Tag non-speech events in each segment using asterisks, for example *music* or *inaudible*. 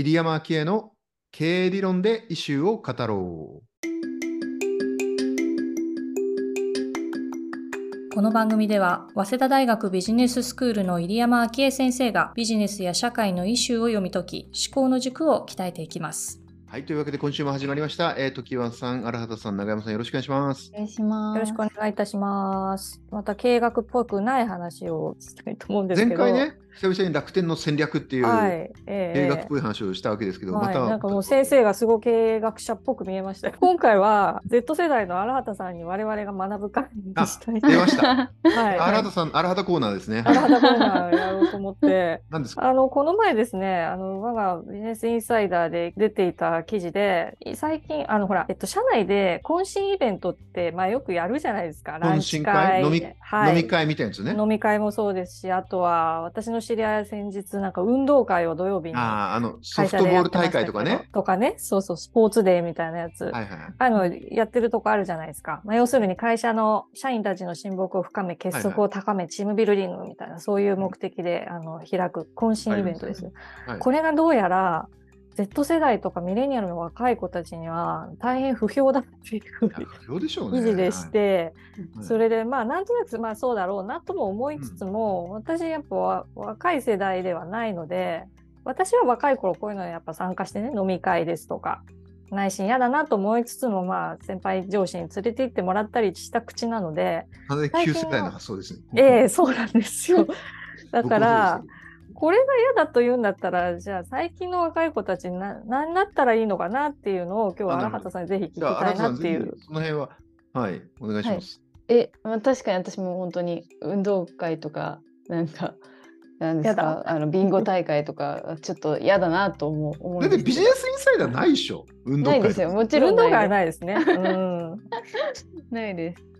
入山昭恵の経営理論でイシューを語ろう。この番組では早稲田大学ビジネススクールの入山昭恵先生がビジネスや社会のイシューを読み解き思考の軸を鍛えていきます。はい、というわけで今週も始まりました。えー、時和さん、荒畑さん、長山さん、よろしくお願いします。お願いします。よろしくお願いいたします。また経営学っぽくない話をしたいと思うんですけど。前回ね、久々に楽天の戦略っていうはい、経え営学っぽい話をしたわけですけど、はい、また、なんかもう先生がすごく経営学者っぽく見えました。*laughs* 今回は Z 世代の荒畑さんに我々が学ぶ会にしたい。出ました。はい。荒畑さん、荒畑コーナーですね。荒畑コーナーやろうと思って。何ですかあの、この前ですね、あの、我がビジネスインサイダーで出ていた記事で、最近、あの、ほら、えっと、社内で懇親イベントって、まあ、よくやるじゃないですか。懇親会？会？飲みはい飲み会みたいなやつね。飲み会もそうですし、あとは私の知り合いは先日なんか運動会を土曜日にああ、あの、ソ会フトボール大会とかね。とかね、そうそう、スポーツデーみたいなやつ。はいはい。あのやってるとこあるじゃないですか。まあ、要するに会社の社員たちの親睦を深め、結束を高め、チームビルディングみたいな、そういう目的であの開く懇親イベントです。はいこれがどうやら Z 世代とかミレニアルの若い子たちには大変不評だっていう不評でしょうね。記事でして、はいそれでまあなんとなくまあそうだろうなとも思いつつも、私やっぱわ若い世代ではないので私は若い頃こういうのにやっぱ参加してね飲み会ですとか内心嫌だなと思いつつもまあ先輩上司に連れて行ってもらったりした口なので完全に旧世代の発想ですね。ええそうなんですよ *laughs* だからこれが嫌だと言うんだったらじゃあ最近の若い子たちにな何だったらいいのかなっていうのを今日は荒畑さんにぜひ聞きたいなっていう。その辺は、はい、お願いします。え、まあ、確かに私も本当に運動会とか、なんか、*laughs* なんですやか、あのビンゴ大会とか、ちょっと嫌だなと思う。だってビジネスインサイダーないでしょ？運動会ないですよ。もちろ運動会はんないないですね。うん。*laughs* ないです。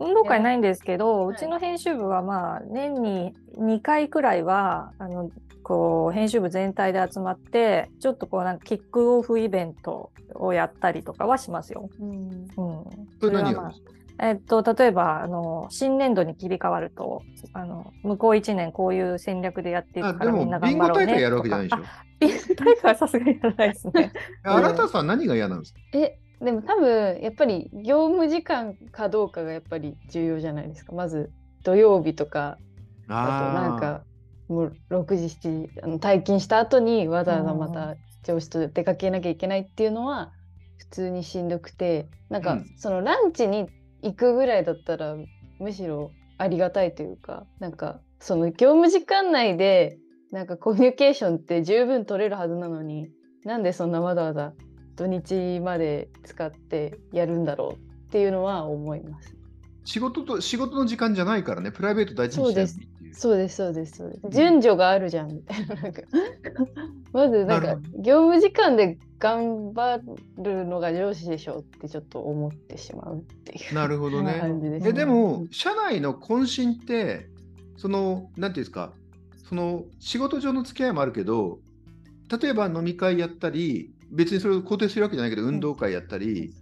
運動会ないんですけど、はい。うちの編集部はまあ年に2回くらいはあのこう編集部全体で集まってちょっとこうなんかキックオフイベントをやったりとかはしますよ。えっと、例えばあの新年度に切り替わるとあの向こう1年こういう戦略でやっていくからみんな頑張ろうね大会やるわけじゃないでしょ。とか。あ *laughs* ビンゴ大会はさすがにやらないですね。荒田さん、何が嫌なんですか？え、でも多分、やっぱり業務時間かどうかがやっぱり重要じゃないですか。まず、土曜日とか、あとなんか、もう6時、7時、あの退勤した後にわざわざまた上司と出かけなきゃいけないっていうのは、普通にしんどくて、なんか、うんそのランチに行くぐらいだったら、むしろありがたいというか、なんか、その業務時間内で、なんかコミュニケーションって十分取れるはずなのに、なんでそんなわざわざ土日まで使ってやるんだろうっていうのは思います。仕事と仕事の時間じゃないからね、プライベート大事にしたいっていう。そうです。そうです。そうです。順序があるじゃん。みたいな。なんか。*laughs* まずなんか業務時間で頑張るのが上司でしょってちょっと思ってしまうっていう。なるほどね。感じです、えでも、社内の懇親って、その、なんていうんですか、その仕事上の付き合いもあるけど、例えば飲み会やったり、別にそれを肯定するわけじゃないけど、運動会やったり、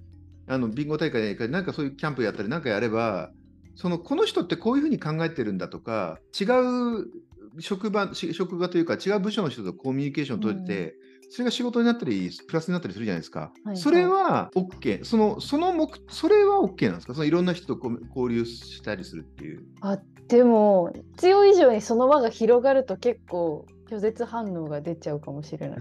あのビンゴ大会やったり、なんかそういうキャンプやったり、なんかやれば、そのこの人ってこういうふうに考えてるんだとか、違う職場し職場というか、違う部署の人とコミュニケーション取れて、それが仕事になったり、プラスになったりするじゃないですか。はいそれは OK。その、その目、それは OK なんですか？そのいろんな人と交流したりするっていう。あでも必要以上にその輪が広がると結構拒絶反応が出ちゃうかもしれない。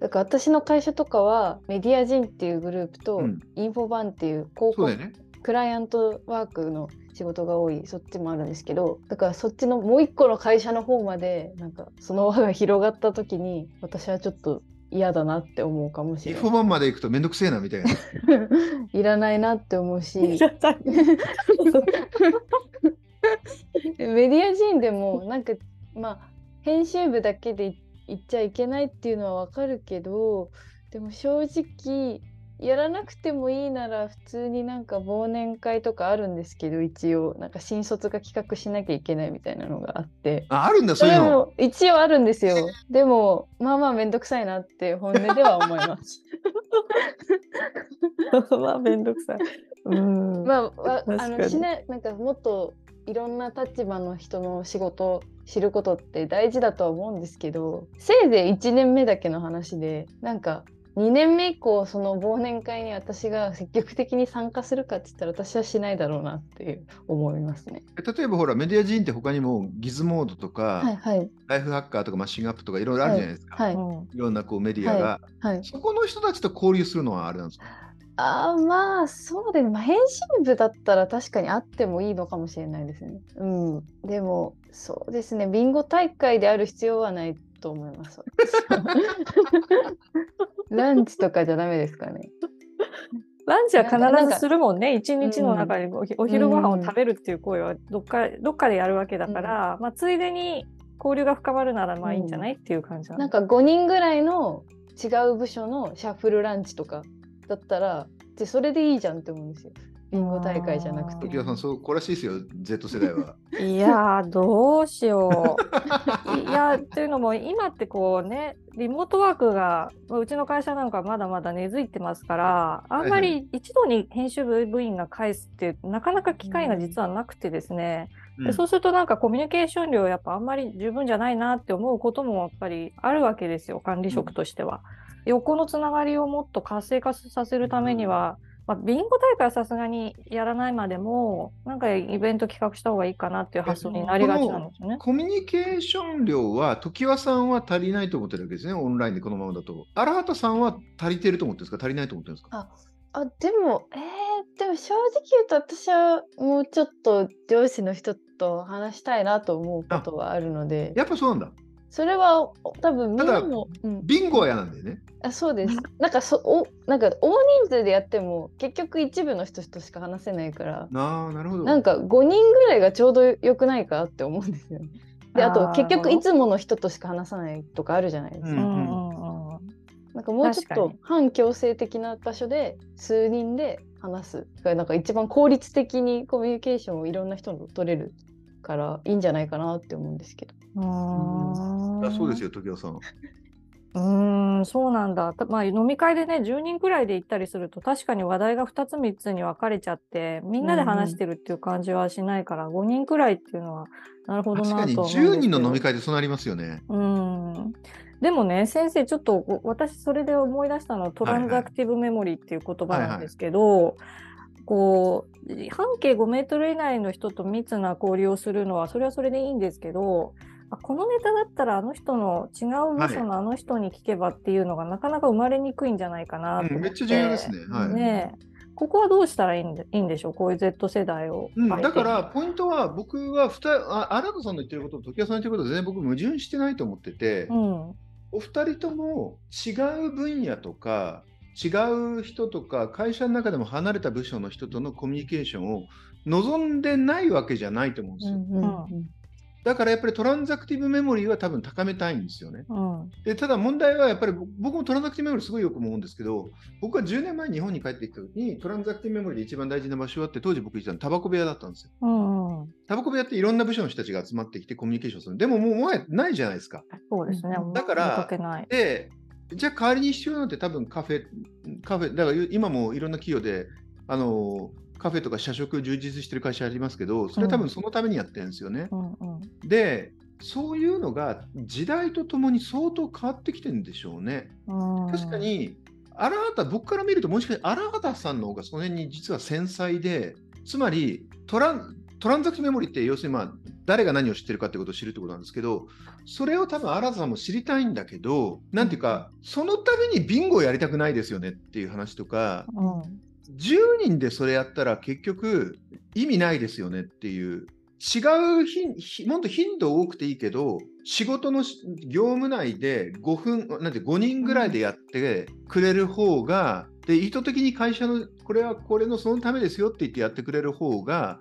だから私の会社とかはメディア人っていうグループと、うんインフォバンっていう広告ね。クライアントワークの仕事が多いそっちもあるんですけどだからそっちのもう一個の会社の方までなんかその輪が広がった時に私はちょっと嫌だなって思うかもしれない。インフォバンまで行くとめんどくせえなみたいな。*laughs* いらないなって思うし *laughs* *laughs* メディア人でもなんかまあ編集部だけで言っちゃいけないっていうのはわかるけどでも正直やらなくてもいいなら普通になんか忘年会とかあるんですけど一応なんか新卒が企画しなきゃいけないみたいなのがあってああるんだ、そういうの。も一応あるんですよでもまあまあめんどくさいなって本音では思います *laughs* まあめんどくさい。うん。まあわあのしななんかもっといろんな立場の人の仕事を知ることって大事だとは思うんですけどせいぜい1年目だけの話でなんか2年目以降その忘年会に私が積極的に参加するかって言ったら私はしないだろうなっていう思いますね。例えばほらメディア人って他にもギズモードとか、はいはいライフハッカーとかマッシングアップとかいろいろあるじゃないですか。はいうんいろんなこうメディアが、はい。そこの人たちと交流するのはあれなんですか？あーまあそうでまあ、編集部だったら確かにあってもいいのかもしれないですね。うん、でもそうですね。ビンゴ大会である必要はないと思います。*laughs* ランチとかじゃダメですかね。ランチは必ずするもんね。一日の中にお昼ご飯を食べるっていう行為はどっかどっかでやるわけだから、まあついでに交流が深まるならまあいいんじゃない、っていう感じなんか5人ぐらいの違う部署のシャッフルランチとかだったらでそれでいいじゃんって思うんですよ。ビンゴ大会じゃなくてさん、そうこれらしいですよ、Z 世代は。*laughs* いやーどうしよう。いやっていうのも今ってこうねリモートワークがまあうちの会社なんかまだまだ根付いてますからあんまり一度に編集部部員が返すってなかなか機会が実はなくてですね、でそうするとなんかコミュニケーション量やっぱあんまり十分じゃないなって思うこともやっぱりあるわけですよ管理職としては。横のつながりをもっと活性化させるためには、まあ、ビンゴ大会はさすがにやらないまでもなんかイベント企画した方がいいかなっていう発想になりがちなんですよね。コミュニケーション量は、常盤さんは足りないと思ってるわけですね、オンラインでこのままだと。荒畑さんは足りてると思ってるんですか、足りないと思ってるんですか。ああでもえー、でも正直言うと私はもうちょっと上司の人と話したいなと思うことはあるのでやっぱそうなんだ。それは多分みんなも、うん、ビンゴは嫌なんだよね。あそうです。*laughs* なんかそおなんか大人数でやっても結局一部の人としか話せないから、ああ、なるほど。なんか5人ぐらいがちょうどよくないかって思うんですよね。であと結局いつもの人としか話さないとかあるじゃないですか。うんうんうんうんなんかもうちょっと反強制的な場所で数人で話すがなんか一番効率的にコミュニケーションをいろんな人と取れるからいいんじゃないかなって思うんですけど。うーんあそうですよ、時代さん。*laughs* うーん、そうなんだ。たまあ、飲み会でね、10人くらいで行ったりすると、確かに話題が2つ3つに分かれちゃって、みんなで話してるっていう感じはしないから、5人くらいっていうのは、なるほど確かになとは思うんです10人の飲み会会でそうなりますよね。うん。でもね、先生、ちょっとご私、それで思い出したのは、トランザクティブメモリーっていう言葉なんですけど、こう、半径5メートル以内の人と密な交流をするのは、それはそれでいいんですけど、あこのネタだったらあの人の違う部署のあの人に聞けばっていうのがなかなか生まれにくいんじゃないかなと思って、うんめっちゃ重要ですね。はい。ねえここはどうしたらいいんでいいんでしょうこういう Z 世代をうん。だから、ポイントは、僕はふたあ、新田さんの言ってることと時矢さんの言ってることは全然僕矛盾してないと思ってて、うん、お二人とも違う分野とか、違う人とか、会社の中でも離れた部署の人とのコミュニケーションを望んでないわけじゃないと思うんですよ。うんだからやっぱりトランザクティブメモリーは多分高めたいんですよね。うん、でただ問題はやっぱり僕僕もトランザクティブメモリーすごいよく思うんですけど、僕は10年前に日本に帰ってきた時にトランザクティブメモリーで一番大事な場所はって当時僕言ってたのタバコ部屋だったんですよ。うん、うんタバコ部屋っていろんな部署の人たちが集まってきてコミュニケーションする。でももうもはやないじゃないですか。そうですね。だから見かけない。で、じゃあ代わりに必要なんて多分カフェ、カフェ、だから今もいろんな企業で、あのカフェとか社食充実してる会社ありますけど、それは多分そのためにやってるんですよね。うんうんで、そういうのが時代とともに相当変わってきてるんでしょうね。うん、確かに、荒畑、僕から見ると、もしかして荒畑さんの方がその辺に実は繊細で、つまりトラントランザクションメモリって、要するに、まあ、誰が何を知ってるかってことを知るってことなんですけど、それを多分荒畑さんも知りたいんだけど、なんていうか、そのためにビンゴをやりたくないですよねっていう話とか、うん10人でそれやったら結局意味ないですよねっていう違うもっと頻度多くていいけど仕事の業務内で5分なんて5人ぐらいでやってくれる方が、で意図的に会社のこれはこれのそのためですよって言ってやってくれる方が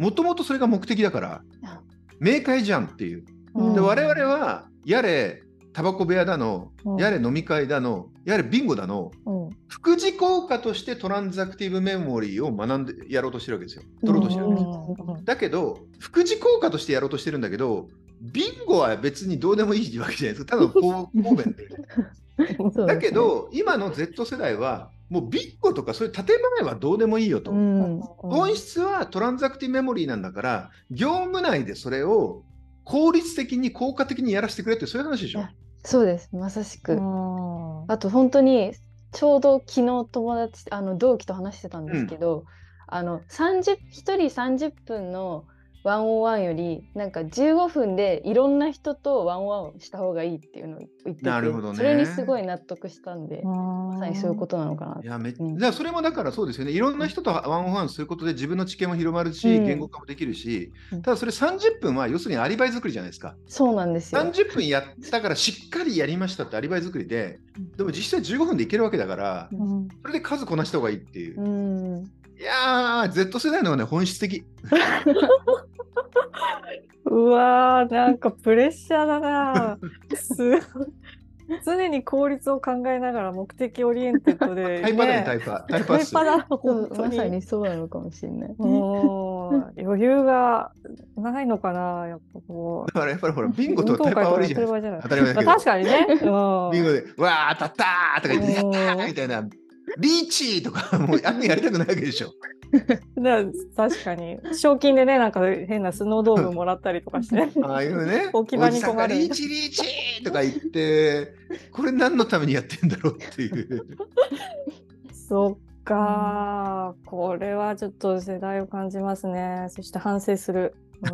もともとそれが目的だからあ明快じゃんっていう。うんで我々はやれタバコ部屋だの、うんやれ飲み会だのやれビンゴだのうん副次効果としてトランザクティブメモリーを学んでやろうとしてるわけですよ。取ろうとしてるわけです。うんだけど、副次効果としてやろうとしてるんだけど、ビンゴは別にどうでもいいわけじゃないですか。ただの方方便だけど、今の Z 世代は、もうビンゴとかそういう建前はどうでもいいよと。うん。本質はトランザクティブメモリーなんだから、業務内でそれを効率的に効果的にやらせてくれってそういう話でしょ。そうです。まさしく、うんあと本当にちょうど昨日友達あの同期と話してたんですけど、あの30 1人30分のワンオンワンよりなんか15分でいろんな人とワンオンワンをした方がいいっていうのを言っててなるほどねそれにすごい納得したんで、まさにそういうことなのかないやめうんだからそれもだからそうですよね。いろんな人とワンオンワンすることで自分の知見も広まるし、うん言語化もできるしうん、ただそれ30分は要するにアリバイ作りじゃないですか。そうなんですよ。30分やったからしっかりやりましたってアリバイ作りで、でも実際15分でいけるわけだから、うんそれで数こなした方がいいっていう。うんいやー、Z 世代の方がね、本質的。*laughs* うわーなんかプレッシャーだな常に効率を考えながら目的 orientedで、タイパだね、タイパ。タイパっすタイパだそ本当にうまさにそうなのかもしれない。余裕がないのかなやっぱこうだからやっぱりほら、ビンゴとタイパ悪いじゃ。当たり前だけど。まあ確かにね。うんビンゴで、わー、当たったーとか言って、やうんったーみたいな、リーチーとか、もうあんまやりたくないわけでしょ。*laughs* だ確かに。賞金でねなんか変なスノードームもらったりとかして。ああいうね、*laughs* 置き場に困る。リーチリーチーとか言って、これ何のためにやってんだろうっていう。*laughs* そっかー。これはちょっと世代を感じますね。そして反省する *laughs*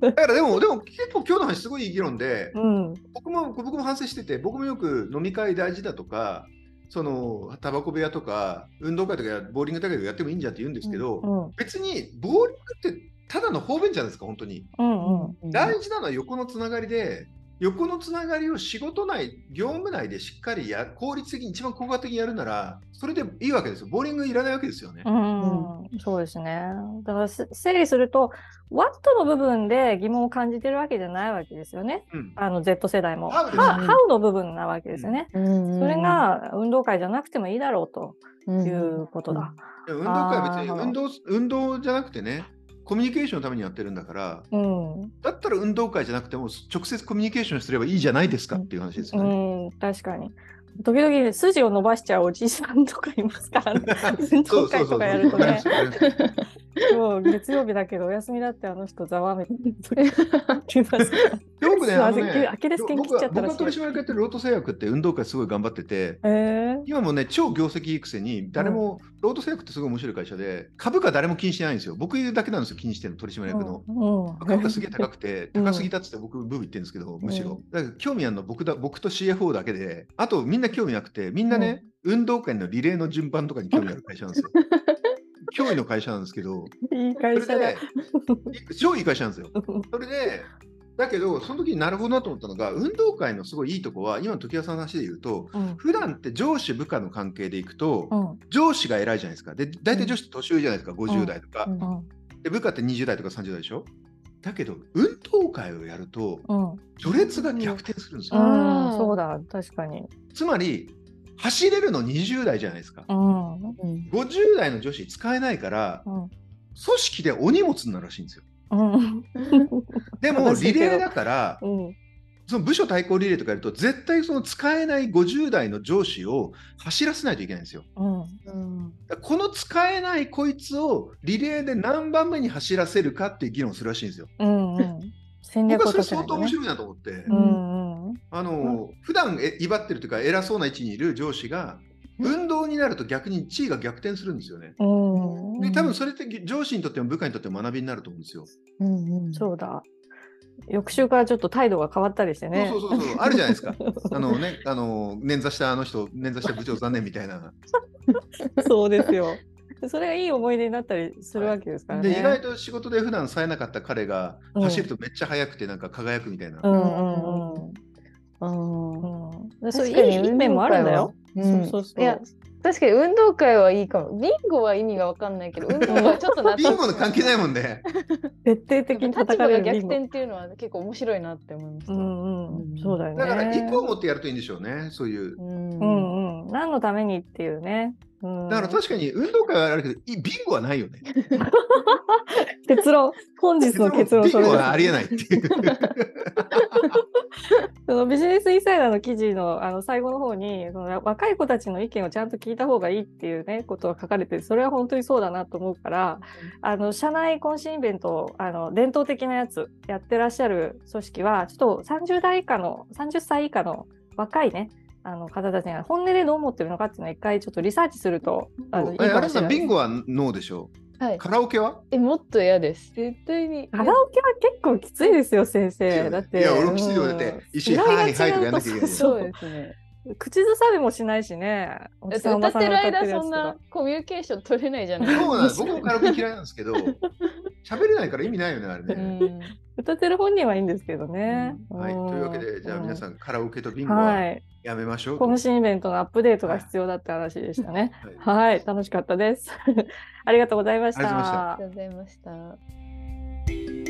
だからでも、でも結構今日の話すごいいい議論で、んうん。僕も僕も反省してて、僕もよく飲み会大事だとか、そのタバコ部屋とか、運動会とかボーリング大会とかやってもいいんじゃんって言うんですけど、うん別にボーリングってただの方便じゃないですか、本当に。うん。うん。大事なのは横のつながりで、横のつながりを仕事内、業務内でしっかりや効率的に、一番効果的にやるなら、それでいいわけですよ。ボーリングいらないわけですよね。うん、そうですね。だからせ整理すると、ワットの部分で疑問を感じてるわけじゃないわけですよね。うんあの Z 世代も。How の部分なわけですよね。うんそれが運動会じゃなくてもいいだろうとうんいうことだ。運動会は別に運動運動じゃなくてね、コミュニケーションのためにやってるんだから、うん、だったら運動会じゃなくても直接コミュニケーションすればいいじゃないですかっていう話ですよね。うん、確かに。時々筋を伸ばしちゃうおじさんとかいますからね。*laughs* 運動会とかやるとね。もう月曜日だけどお休みだってあの人ざわめてますから。で僕ね、あのねアキレス腱切っちゃったら僕が取締役やってるロート製薬って運動会すごい頑張ってて、え今もね、超業績いいくせに、誰も、ロート製薬ってすごい面白い会社で、株価誰も気にしてないんですよ。僕だけなんですよ、気にしてるの、取締役の。うんうん株価すげえ高くて、うん高すぎたっつって僕、ブーブー言ってるんですけど、むしろ。うんだから興味あるの僕だ僕と CFO だけで、あとみんな興味なくて、みんなね、運動会のリレーの順番とかに興味ある会社なんですよ。*laughs* 脅威の会社なんですけど、いいそ会社超いい会社なんですよ。*laughs* それで、だけど、その時になるほどなと思ったのが、運動会のすごいいいとこは、今の時矢さんの話で言うと、うん。普段って上司部下の関係でいくと、うん。上司が偉いじゃないですか。で、大体上司って年上じゃないですか、50代とか。うん。うん。で、部下って20代とか30代でしょ。だけど、運動会をやると、うん。序列が逆転するんですよ。そうだ。確かに。つまり、走れるの20代じゃないですか。うん。うん。50代の女子使えないから、うん。組織でお荷物になるらしいんですよ。うん。でも、リレーだから、うん。その部署対抗リレーとかやると、絶対その使えない50代の上司を走らせないといけないんですよ。うん。この使えないこいつをリレーで何番目に走らせるかっていう議論をするらしいんですよ。うんうん。戦僕はそれ。相当面白いなと思って、うんうん。あの普段え威張ってるというか偉そうな位置にいる上司が運動になると逆に地位が逆転するんですよね。うんで多分それって上司にとっても部下にとっても学びになると思うんですよ。うんうんそうだ。翌週からちょっと態度が変わったりしてね。そうそうそうそうあるじゃないですか。*laughs* あのねあの捻挫したあの人捻挫した部長残念みたいな。*laughs* そうですよ。それがいい思い出になったりするわけですからね。で意外と仕事で普段冴えなかった彼がうん走るとめっちゃ速くてなんか輝くみたいな。うんうんうんうんうん。でそういういいいい面もあるんだよ。うんそうそうそう。いや確かに運動会はいいかも。ビンゴは意味がわかんないけど、運動会はちょっと納得ビンゴの関係ないもんね。徹底的に立場が逆。転っていうのは結構面白いなって思いました。うんうん。うんそうだよね。だから一個を持ってやるといいんでしょうね。そういう。うんうんうん。何のためにっていうね。うんだから確かに運動会はあるけど、いビンゴはないよね。*laughs* 結論、本日の結論ビンそれですゴはありえないっていう。*laughs* そのビジネスインサイダーの記事のあの最後の方にその若い子たちの意見をちゃんと聞いた方がいいっていうねことが書かれてそれは本当にそうだなと思うからあの社内懇親イベントあの伝統的なやつやってらっしゃる組織はちょっと30代以下の30歳以下の若いねあの方たちが本音でどう思ってるのかっていうのを一回ちょっとリサーチするとあのいいえ、あれさん、かもしれないビンゴはノーでしょはい。カラオケは？え、もっと嫌です。絶対に。カラオケは結構きついですよ先生だっていや、俺もきついよ。だってうん、一緒にはいはいとかやんなきゃいけない。そうですね。口ずさびもしないしね。歌ってる間そんなかコミュニケーション取れないじゃないそうなんです。僕もカラオケ嫌いなんですけど、*laughs* 喋れないから意味ないよね、あれうね。ん歌ってる本人はいいんですけどね。はい、というわけで、じゃあ皆さん、カラオケとビンゴははい。やめましょうと。懇親イベントのアップデートが必要だって話でしたね。はいはい、楽しかったです。*laughs* ありがとうございましたありがとうございました。